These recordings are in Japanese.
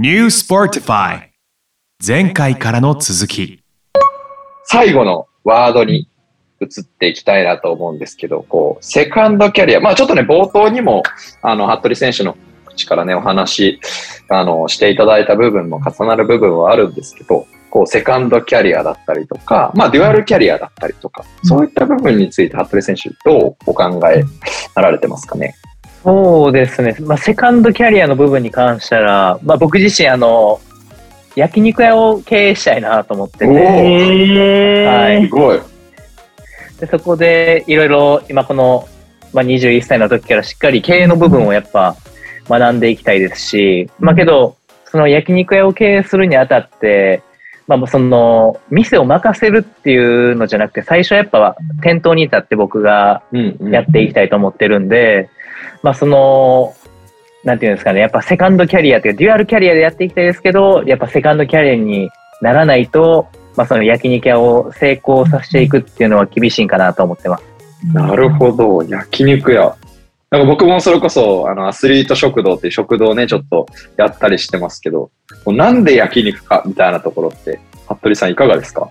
New Sportify 前回からの続き最後のワードに移っていきたいなと思うんですけど、こう、セカンドキャリア。まあちょっとね、冒頭にも、あの、服部選手の口からね、お話、あの、していただいた部分も重なる部分はあるんですけど、こう、セカンドキャリアだったりとか、まあ、デュアルキャリアだったりとか、そういった部分について、服部選手、どうお考えなられてますかね？そうですね。まあ、セカンドキャリアの部分に関したら、まあ、僕自身、あの、焼肉屋を経営したいなと思ってて、はい、すごい。でそこでいろいろ今この、まあ、21歳の時からしっかり経営の部分をやっぱ学んでいきたいですし、まあけど、その焼肉屋を経営するにあたって、まあ、その、店を任せるっていうのじゃなくて、最初はやっぱ店頭に立って僕がやっていきたいと思ってるんで、まあその、なんていうんですかね、やっぱセカンドキャリアっていうか、デュアルキャリアでやっていきたいですけど、やっぱセカンドキャリアにならないと、まあその焼肉屋を成功させていくっていうのは厳しいんかなと思ってます。なるほど、焼肉屋。なんか僕もそれこそ、あの、アスリート食堂っていう食堂ね、ちょっとやったりしてますけど、なんで焼肉かみたいなところって、服部さんいかがですか？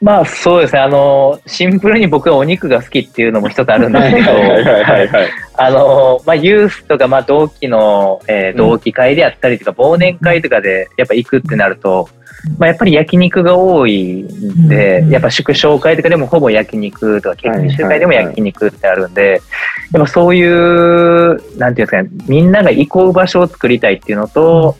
まあそうですね、あの、シンプルに僕はお肉が好きっていうのも一つあるんですけど、あの、まあユースとか、まあ同期の、えー、同期会であったりとか、忘年会とかでやっぱ行くってなると、まあ、やっぱり焼肉が多いんで、やっぱ祝勝会とかでもほぼ焼肉とか、結婚集会でも焼肉ってあるんで、やっぱそういう、なんていうんですかね、みんなが行こう場所を作りたいっていうのと、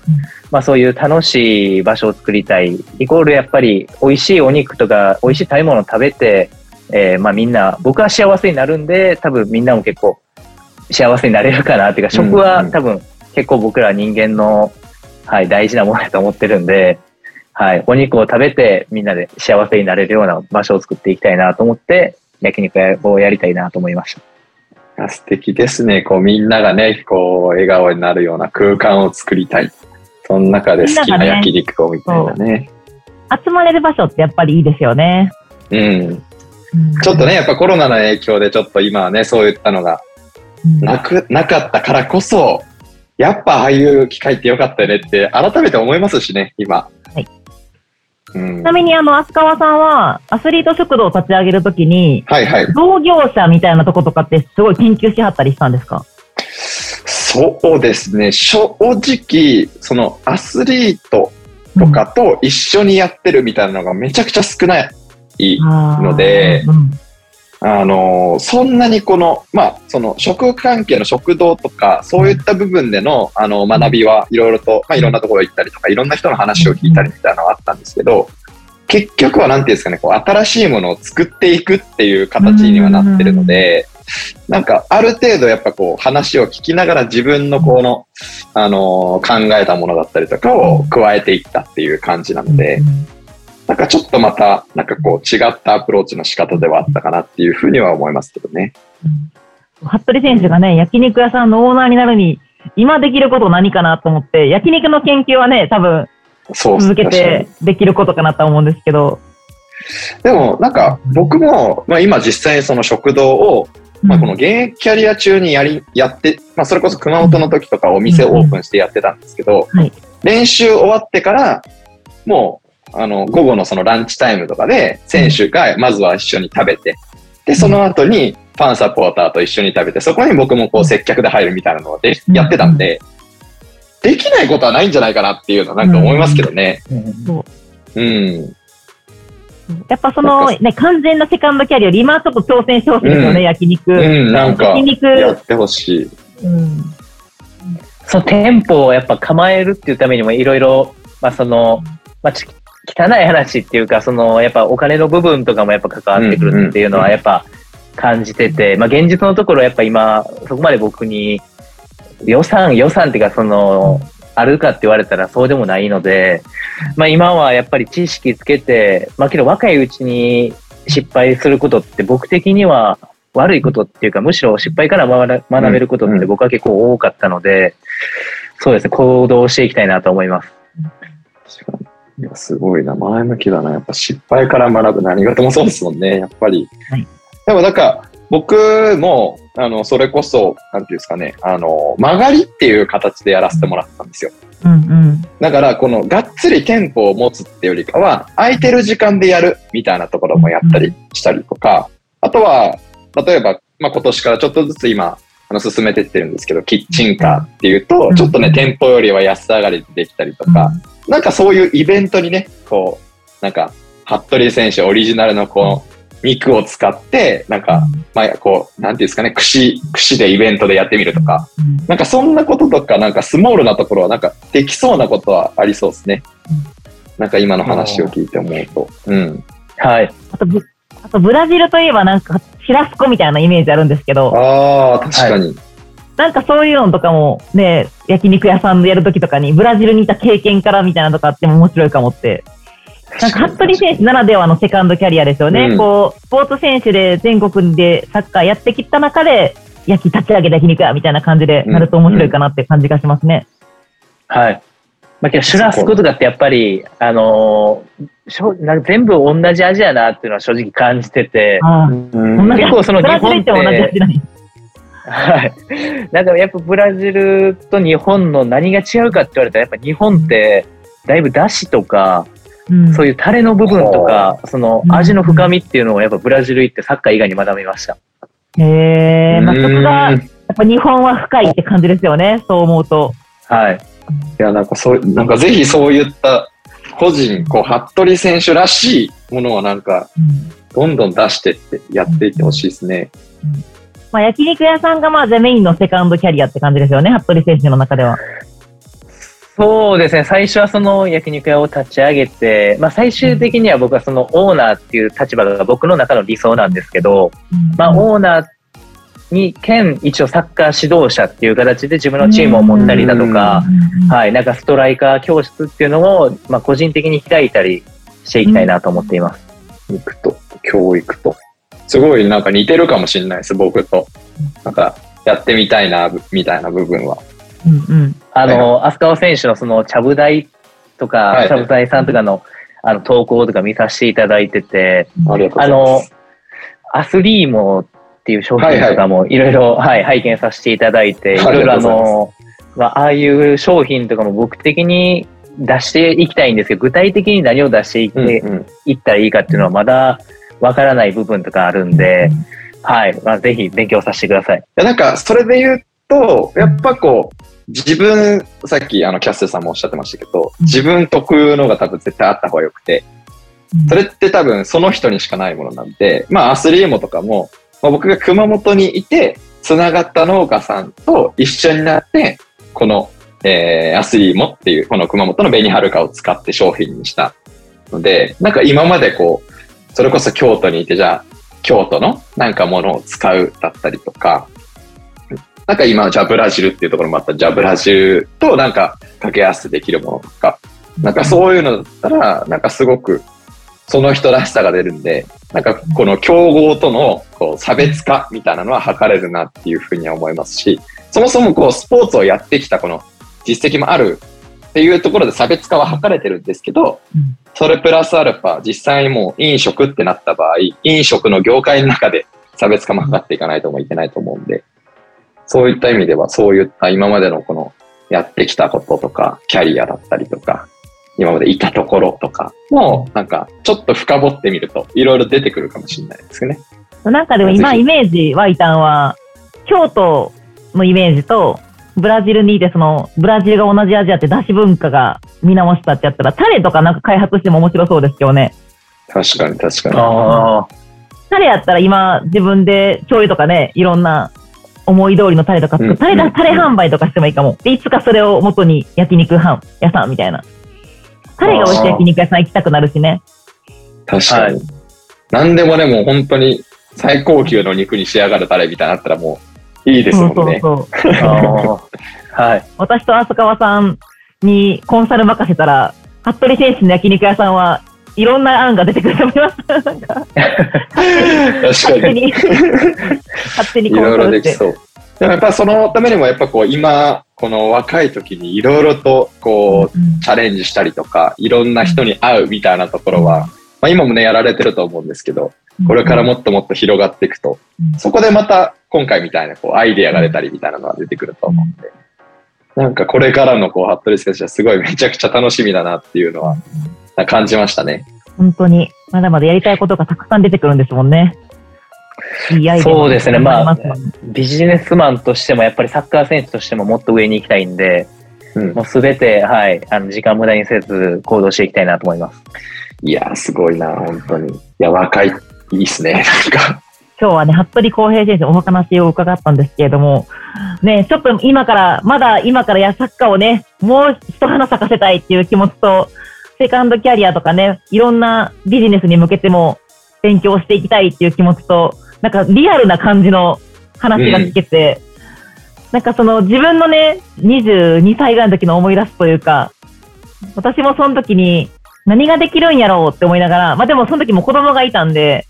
まあそういう楽しい場所を作りたい、イコールやっぱり美味しいお肉とか美味しい食べ物を食べて、えー、まあみんな、僕は幸せになるんで、多分みんなも結構幸せになれるかなっていうか、食は多分結構僕ら人間の、はい、大事なものだと思ってるんで、はい、お肉を食べてみんなで幸せになれるような場所を作っていきたいなと思って、焼肉屋をやりたいなと思いました。素敵ですね。こうみんながね、こう笑顔になるような空間を作りたい。その中で好きな焼肉をみたいなね。ね集まれる場所ってやっぱりいいですよね。うん。ちょっとね、やっぱコロナの影響でちょっと今はね、そういったのがなく、なかったからこそ、やっぱああいう機会ってよかったよねって改めて思いますしね、今。ちなみに、あの、足川さんは、アスリート食堂を立ち上げるときに、はいはい。同業者みたいなとことかってすごい研究しはったりしたんですか？そうですね。正直、そのアスリートとかと一緒にやってるみたいなのがめちゃくちゃ少ないので、うん、あの、そんなにこの、まあ、その食関係の食堂とか、そういった部分での、あの、学びはいろいろと、まあ、いろんなところ行ったりとか、いろんな人の話を聞いたりみたいなのはあったんですけど、結局は何ていうんですかね、こう、新しいものを作っていくっていう形にはなってるので、なんか、ある程度やっぱこう、話を聞きながら自分のこの、あの考えたものだったりとかを加えていったっていう感じなので、なんかちょっとまた、なんかこう違ったアプローチの仕方ではあったかなっていうふうには思いますけどね。服部選手がね、焼肉屋さんのオーナーになるに、今できること何かなと思って、焼肉の研究はね、多分、続けてできることかなと思うんですけど。でも、なんか僕も、まあ今実際にその食堂を、まあこの現役キャリア中にやり、やって、まあそれこそ熊本の時とかお店オープンしてやってたんですけど、練習終わってから、もうあの、午後のそのランチタイムとかで、選手がまずは一緒に食べて、で、その後にファンサポーターと一緒に食べて、そこに僕もこう接客で入るみたいなのをでやってたんで、できないことはないんじゃないかなっていうのはなんか思いますけどね。うん。やっぱそのね、完全なセカンドキャリアより今ちょっと挑戦してほしいですよね、焼肉。うん、なんか、焼肉やってほしい。うん。その店舗をやっぱ構えるっていうためにもいろいろ、まあその、まあ汚い話っていうか、その、やっぱお金の部分とかもやっぱ関わってくるっていうのはやっぱ感じてて、まあ現実のところやっぱ今、そこまで僕に予算、予算っていうかその、あるかって言われたらそうでもないので、まあ今はやっぱり知識つけて、まあけど若いうちに失敗することって僕的には悪いことっていうか、むしろ失敗から学べることって僕は結構多かったので、そうですね、行動していきたいなと思います。いや、すごいな。前向きだな。やっぱ失敗から学ぶ何事もそうですもんね。やっぱり。はい、でもなんか、僕も、あの、それこそ、なんていうんですかね、あの、曲がりっていう形でやらせてもらったんですよ。うんうん。だから、この、がっつりテンポを持つっていうよりかは、空いてる時間でやるみたいなところもやったりしたりとか、あとは、例えば、まあ、今年からちょっとずつ今、あの、進めてってるんですけど、キッチンカーっていうと、ちょっとね、店舗よりは安上がりでできたりとか、なんかそういうイベントにね、こう、なんか、服部選手オリジナルのこう、肉を使って、なんか、まあ、こう、なんていうんですかね、串、串でイベントでやってみるとか、なんかそんなこととか、なんかスモールなところは、なんかできそうなことはありそうですね。なんか今の話を聞いて思うと。うん。はい。あと、あとブラジルといえばなんか、シラスコみたいなイメージあるんですけど。ああ、確かに。はいなんかそういうのとかもね、焼肉屋さんでやるときとかに、ブラジルにいた経験からみたいなのとかあっても面白いかもってなんか、服部選手ならではのセカンドキャリアですよね。うん、こう、スポーツ選手で全国でサッカーやってきた中で、焼き立ち上げた焼肉屋みたいな感じでなると面白いかなって感じがしますね。うんうん、はい。まあ、けど、シュラスコとかってやっぱり、あのー、なんか全部同じ味やなっていうのは正直感じてて、結構その日本って、はい。なんかやっぱブラジルと日本の何が違うかって言われたら、やっぱ日本ってだいぶだしとか、そういうタレの部分とか、その味の深みっていうのをやっぱブラジル行ってサッカー以外に学びました。へえ、まあ、そこが、やっぱ日本は深いって感じですよね、そう思うと。はい。いや、なんかそう、なんかぜひそういった個人、こう、服部選手らしいものはなんか、どんどん出してってやっていってほしいですね。まあ、焼肉屋さんがまあ、メインのセカンドキャリアって感じですよね、服部選手の中では。そうですね、最初はその焼肉屋を立ち上げて、まあ、最終的には僕はそのオーナーっていう立場が僕の中の理想なんですけど、まあ、オーナーに兼一応サッカー指導者っていう形で自分のチームを持ったりだとか、はい、なんかストライカー教室っていうのを、まあ、個人的に開いたりしていきたいなと思っています。肉と教育と。すごいなんか似てるかもしれないです、僕と。なんかやってみたいな、みたいな部分は。うんうん、あの、飛鳥選手のその、ちゃぶ台とか、ちゃぶ台さんとかの、あの、投稿とか見させていただいてて、あの、アスリーモっていう商品とかもいろいろ、はい、拝見させていただいて、い。ろいろあの、まあ、ああいう商品とかも僕的に出していきたいんですけど、具体的に何を出していって、うんうん、いったらいいかっていうのはまだわからない部分とかあるんで、はい、まあ、ぜひ勉強させてください。いやなんか、それで言うと、やっぱこう、自分、さっきあのキャッスルさんもおっしゃってましたけど、自分特有のが多分絶対あった方がよくて、それって多分その人にしかないものなんで、まあアスリーモとかも、まあ、僕が熊本にいて、つながった農家さんと一緒になって、この、えー、アスリーモっていう、この熊本の紅はるかを使って商品にしたので、なんか今までこう、それこそ京都にいて、じゃあ、京都のなんかものを使うだったりとか、なんか今、じゃあブラジルっていうところもあった。じゃあブラジルとなんか掛け合わせできるものとか、なんかそういうのだったら、なんかすごくその人らしさが出るんで、なんかこの競合とのこう差別化みたいなのは図れるなっていうふうには思いますし、そもそもこうスポーツをやってきたこの実績もあるっていうところで差別化は図れてるんですけど、それプラスアルファ、実際にもう飲食ってなった場合、飲食の業界の中で差別化も図っていかないともいけないと思うんで、そういった意味では、そういった今までのこのやってきたこととか、キャリアだったりとか、今までいたところとかも、なんか、ちょっと深掘ってみると、いろいろ出てくるかもしれないですね。なんかでも今イメージ湧いたんは、京都のイメージと、ブラジルにいて、その、ブラジルが同じアジアって出汁文化が見直したってやったら、タレとかなんか開発しても面白そうですよね。確かに確かに。タレやったら今自分で醤油とかね、いろんな思い通りのタレとか作る、タレだ、タレ販売とかしてもいいかも。で、いつかそれを元に焼肉屋さんみたいな。タレが美味しい焼肉屋さん行きたくなるしね。確かに。何でもね、もう本当に最高級の肉に仕上がるタレみたいなったらもういいですもんね。そうそうそうはい。私と浅川さんにコンサル任せたら、服部選手の焼肉屋さんはいろんな案が出てくると思います。なんか確かに。勝手にいろいろできそう。でもやっぱそのためにもやっぱこう今、この若い時にいろいろとこう、チャレンジしたりとか、いろんな人に会うみたいなところは、まあ今もね、やられてると思うんですけど、これからもっともっと広がっていくと、そこでまた今回みたいなこうアイデアが出たりみたいなのが出てくると思うんで、なんかこれからのこう、服部選手はすごいめちゃくちゃ楽しみだなっていうのは感じましたね。本当に、まだまだやりたいことがたくさん出てくるんですもんね。いいそうですね、まあ、ビジネスマンとしても、やっぱりサッカー選手としてももっと上に行きたいんで、うん、もうすべて、はい、あの時間無駄にせず行動していきたいなと思います。いやすごいな、本当に。いや、若い、いいっすね、なんか。今日はね、服部康平選手お話を伺ったんですけれども、ね、ちょっと今から、まだ今からやサッカーをね、もう一花咲かせたいっていう気持ちと、セカンドキャリアとかね、いろんなビジネスに向けても勉強していきたいっていう気持ちと、なんかリアルな感じの話が聞けて、うん、なんかその自分のね、22歳ぐらいの時の思い出すというか、私もその時に何ができるんやろうって思いながら、まあでもその時も子供がいたんで、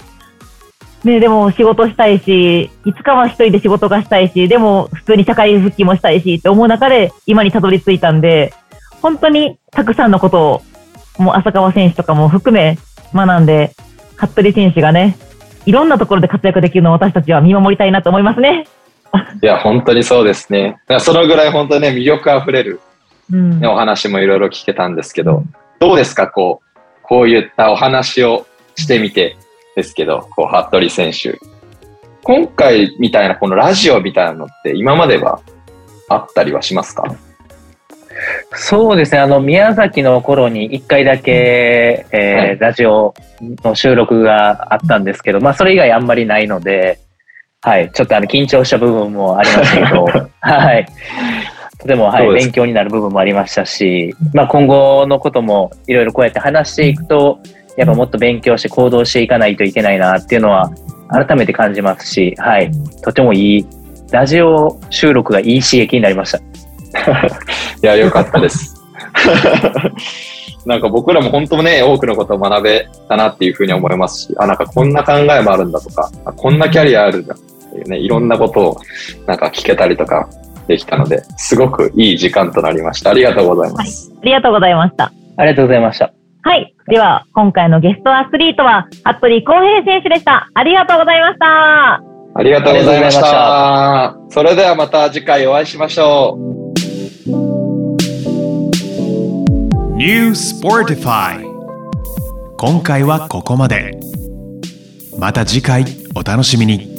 ね、でも仕事したいし、いつかは一人で仕事がしたいし、でも普通に社会復帰もしたいしって思う中で今にたどり着いたんで、本当にたくさんのことを、もう浅川選手とかも含め学んで、服部選手がね、いろんなところで活躍できるのを私たちは見守りたいなと思いますね。いや、本当にそうですね。そのぐらい本当にね、魅力あふれる、ね、お話もいろいろ聞けたんですけど、どうですかこう、こういったお話をしてみてですけど、こう、服部選手。今回みたいなこのラジオみたいなのって今まではあったりはしますか？そうですね、あの、宮崎の頃に1回だけ、えー、はい、ラジオの収録があったんですけど、まあ、それ以外あんまりないので、はい、ちょっとあの、緊張した部分もありましたけど、はい。とても、はい、勉強になる部分もありましたし、まあ、今後のこともいろいろこうやって話していくと、やっぱもっと勉強して行動していかないといけないなっていうのは改めて感じますし、はい、とてもいい、ラジオ収録がいい刺激になりました。いや、よかったです。なんか僕らも本当ね、多くのことを学べたなっていうふうに思いますし、あ、なんかこんな考えもあるんだとか、こんなキャリアあるんだっていうね、いろんなことをなんか聞けたりとかできたので、すごくいい時間となりました。ありがとうございます。はい、ありがとうございました。ありがとうございました。はい。では、今回のゲストアスリートは、服部康平選手でした。ありがとうございました。ありがとうございました。それではまた次回お会いしましょう。New Sportify 今回はここまで。また次回お楽しみに。